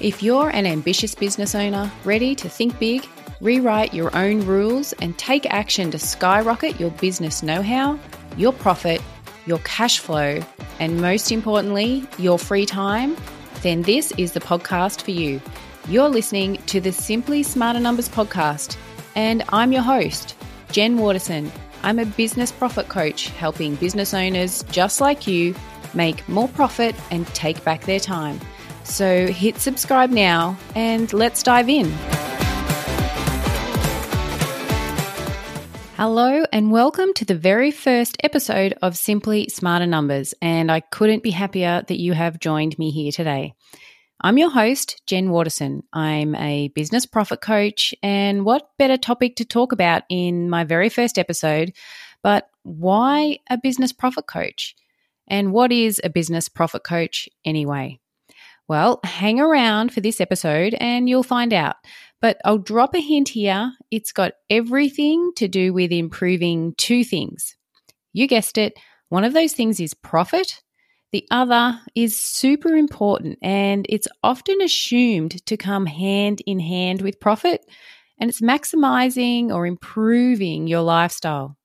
If you're an ambitious business owner ready to think big, rewrite your own rules, and take action to skyrocket your business know how, your profit, your cash flow, and most importantly, your free time, then this is the podcast for you. You're listening to the Simply Smarter Numbers podcast, and I'm your host, Jen Waterson. I'm a business profit coach helping business owners just like you make more profit and take back their time. So hit subscribe now and let's dive in. Hello, and welcome to the very first episode of Simply Smarter Numbers. And I couldn't be happier that you have joined me here today. I'm your host, Jen Waterson. I'm a business profit coach, and what better topic to talk about in my very first episode but why a business profit coach? And what is a business profit coach anyway? Well, hang around for this episode and you'll find out. But I'll drop a hint here. It's got everything to do with improving two things. You guessed it. One of those things is profit. The other is super important and it's often assumed to come hand in hand with profit, and it's maximizing or improving your lifestyle.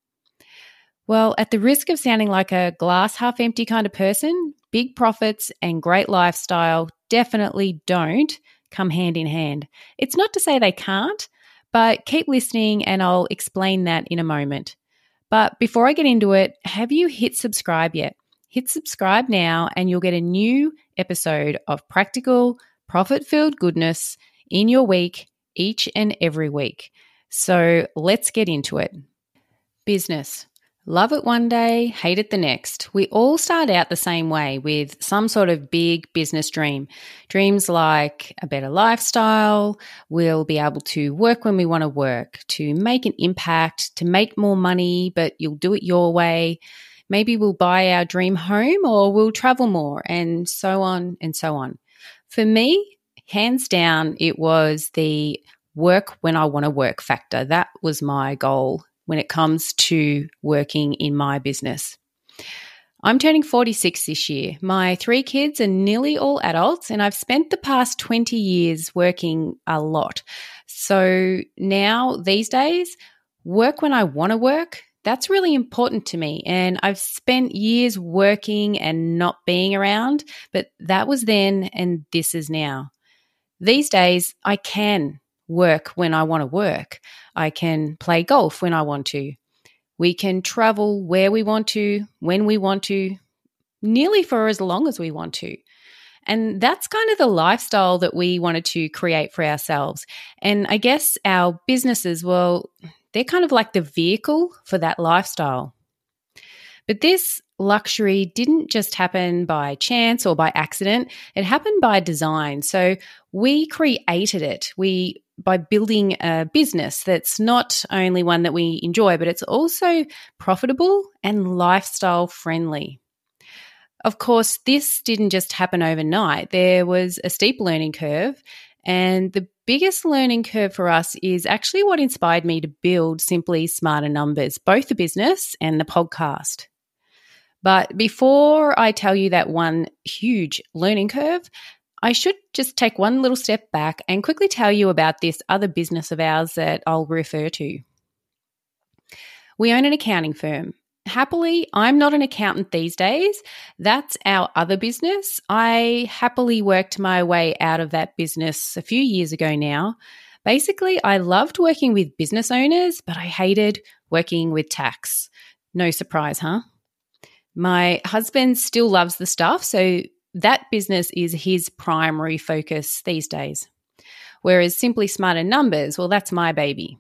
Well, at the risk of sounding like a glass half empty kind of person, big profits and great lifestyle definitely don't come hand in hand. It's not to say they can't, but keep listening and I'll explain that in a moment. But before I get into it, have you hit subscribe yet? Hit subscribe now and you'll get a new episode of practical, profit filled goodness in your week each and every week. So let's get into it. Business. Love it one day, hate it the next. We all start out the same way with some sort of big business dream. Dreams like a better lifestyle, we'll be able to work when we want to work, to make an impact, to make more money, but you'll do it your way. Maybe we'll buy our dream home or we'll travel more, and so on and so on. For me, hands down, it was the work when I want to work factor. That was my goal when it comes to working in my business. I'm turning 46 this year. My three kids are nearly all adults, and I've spent the past 20 years working a lot. So now, these days, work when I want to work, that's really important to me. And I've spent years working and not being around, but that was then, and this is now. These days, I can work when I want to work. I can play golf when I want to. We can travel where we want to, when we want to, nearly for as long as we want to. And that's kind of the lifestyle that we wanted to create for ourselves. And I guess our businesses, well, they're kind of like the vehicle for that lifestyle. But this luxury didn't just happen by chance or by accident, it happened by design. So we created it. We by building a business that's not only one that we enjoy, but it's also profitable and lifestyle friendly. Of course, this didn't just happen overnight. There was a steep learning curve, and the biggest learning curve for us is actually what inspired me to build Simply Smarter Numbers, both the business and the podcast. But before I tell you that one huge learning curve, I should just take one little step back and quickly tell you about this other business of ours that I'll refer to. We own an accounting firm. Happily, I'm not an accountant these days. That's our other business. I happily worked my way out of that business a few years ago now. Basically, I loved working with business owners, but I hated working with tax. No surprise, huh? My husband still loves the stuff, so that business is his primary focus these days. Whereas Simply Smarter Numbers, well, that's my baby.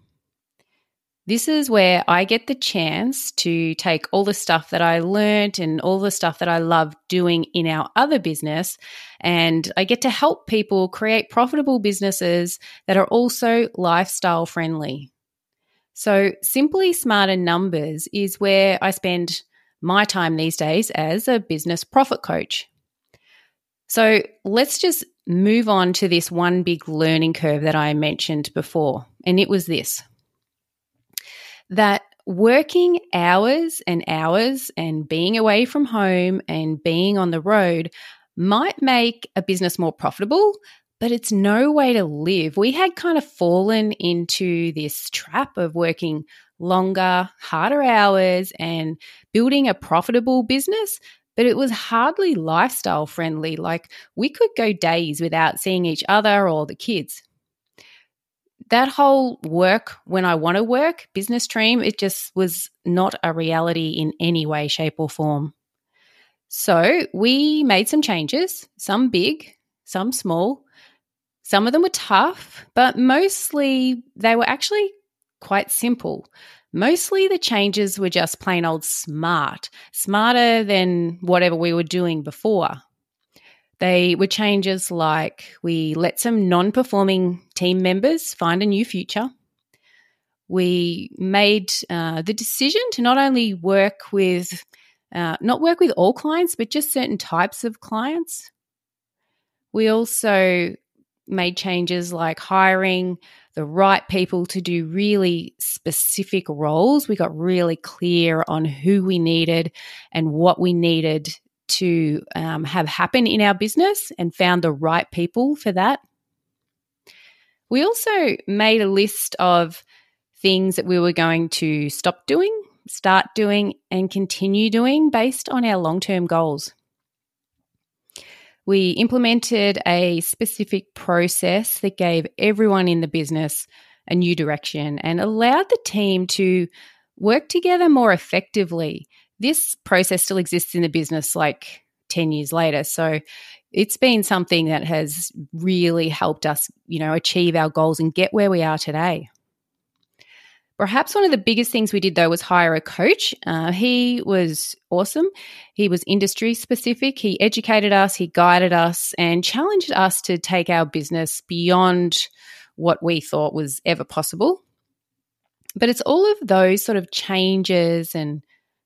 This is where I get the chance to take all the stuff that I learned and all the stuff that I love doing in our other business, and I get to help people create profitable businesses that are also lifestyle friendly. So, Simply Smarter Numbers is where I spend my time these days as a business profit coach. So let's just move on to this one big learning curve that I mentioned before. And it was this that working hours and hours and being away from home and being on the road might make a business more profitable, but it's no way to live. We had kind of fallen into this trap of working longer, harder hours and building a profitable business, but it was hardly lifestyle friendly. Like we could go days without seeing each other or the kids. That whole work when I want to work business dream, it just was not a reality in any way, shape, or form. So we made some changes, some big, some small. Some of them were tough, but mostly they were actually quite simple. Mostly the changes were just plain old smart, smarter than whatever we were doing before. They were changes like we let some non performing team members find a new future. We made uh, the decision to not only work with, uh, not work with all clients, but just certain types of clients. We also made changes like hiring the right people to do really specific roles. We got really clear on who we needed and what we needed to um, have happen in our business and found the right people for that. We also made a list of things that we were going to stop doing, start doing, and continue doing based on our long term goals. We implemented a specific process that gave everyone in the business a new direction and allowed the team to work together more effectively. This process still exists in the business like 10 years later. So it's been something that has really helped us, you know, achieve our goals and get where we are today. Perhaps one of the biggest things we did though was hire a coach. Uh, he was awesome. He was industry specific. He educated us, he guided us, and challenged us to take our business beyond what we thought was ever possible. But it's all of those sort of changes and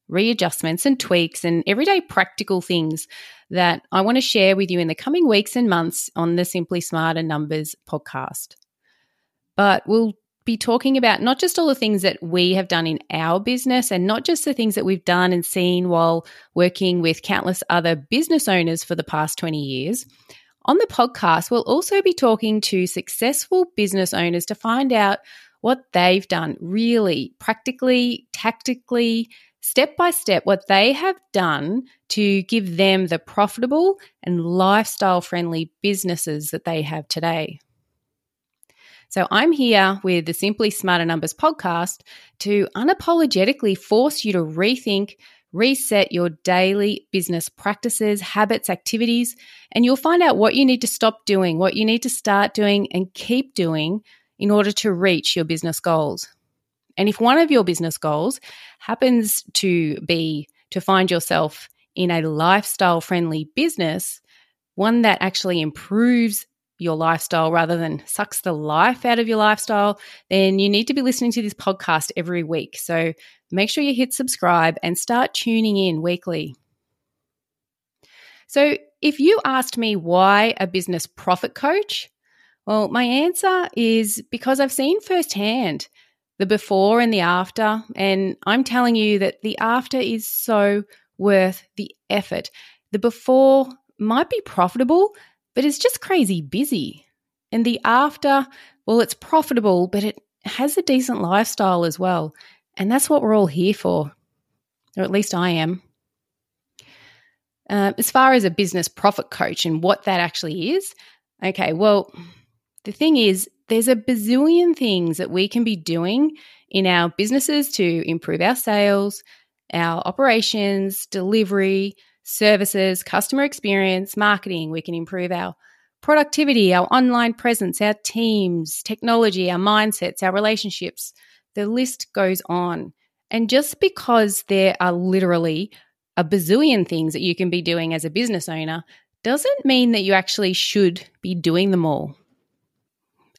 readjustments and tweaks and everyday practical things that I want to share with you in the coming weeks and months on the Simply Smarter Numbers podcast. But we'll be talking about not just all the things that we have done in our business and not just the things that we've done and seen while working with countless other business owners for the past 20 years. On the podcast, we'll also be talking to successful business owners to find out what they've done really practically, tactically, step by step, what they have done to give them the profitable and lifestyle friendly businesses that they have today. So I'm here with the Simply Smarter Numbers podcast to unapologetically force you to rethink, reset your daily business practices, habits, activities, and you'll find out what you need to stop doing, what you need to start doing and keep doing in order to reach your business goals. And if one of your business goals happens to be to find yourself in a lifestyle friendly business, one that actually improves your lifestyle rather than sucks the life out of your lifestyle, then you need to be listening to this podcast every week. So make sure you hit subscribe and start tuning in weekly. So, if you asked me why a business profit coach, well, my answer is because I've seen firsthand the before and the after. And I'm telling you that the after is so worth the effort. The before might be profitable, but it's just crazy busy. And the after, well, it's profitable, but it has a decent lifestyle as well. And that's what we're all here for, or at least I am. Uh, as far as a business profit coach and what that actually is, okay, well, the thing is, there's a bazillion things that we can be doing in our businesses to improve our sales, our operations, delivery, services, customer experience, marketing. We can improve our productivity, our online presence, our teams, technology, our mindsets, our relationships. The list goes on. And just because there are literally a bazillion things that you can be doing as a business owner doesn't mean that you actually should be doing them all.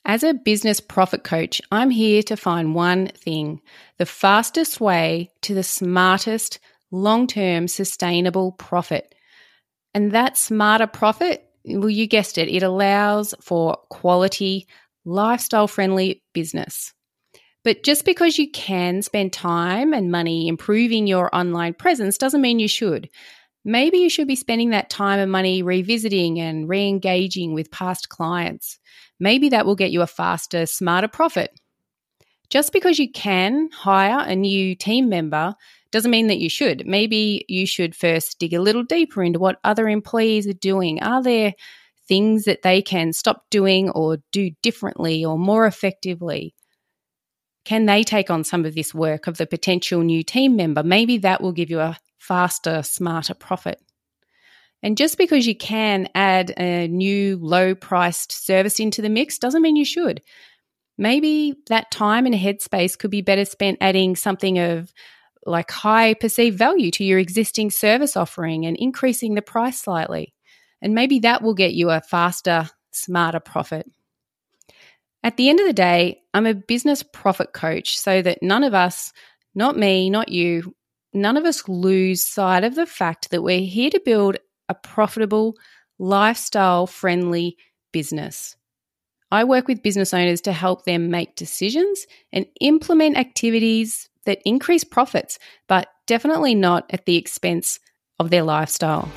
As a business profit coach, I'm here to find one thing the fastest way to the smartest, long term sustainable profit. And that smarter profit, well, you guessed it, it allows for quality, lifestyle friendly business. But just because you can spend time and money improving your online presence doesn't mean you should. Maybe you should be spending that time and money revisiting and re engaging with past clients. Maybe that will get you a faster, smarter profit. Just because you can hire a new team member doesn't mean that you should. Maybe you should first dig a little deeper into what other employees are doing. Are there things that they can stop doing or do differently or more effectively? Can they take on some of this work of the potential new team member? Maybe that will give you a faster, smarter profit. And just because you can add a new low priced service into the mix doesn't mean you should. Maybe that time and headspace could be better spent adding something of like high perceived value to your existing service offering and increasing the price slightly. And maybe that will get you a faster, smarter profit. At the end of the day, I'm a business profit coach so that none of us, not me, not you, none of us lose sight of the fact that we're here to build a profitable, lifestyle friendly business. I work with business owners to help them make decisions and implement activities that increase profits, but definitely not at the expense of their lifestyle.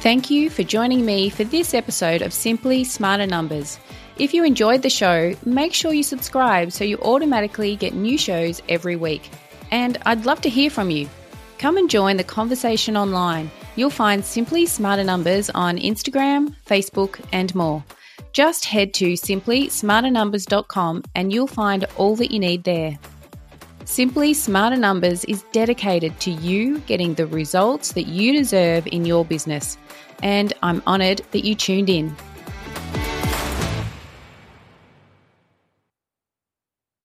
Thank you for joining me for this episode of Simply Smarter Numbers. If you enjoyed the show, make sure you subscribe so you automatically get new shows every week. And I'd love to hear from you. Come and join the conversation online. You'll find Simply Smarter Numbers on Instagram, Facebook, and more. Just head to simplysmarternumbers.com and you'll find all that you need there. Simply Smarter Numbers is dedicated to you getting the results that you deserve in your business. And I'm honoured that you tuned in.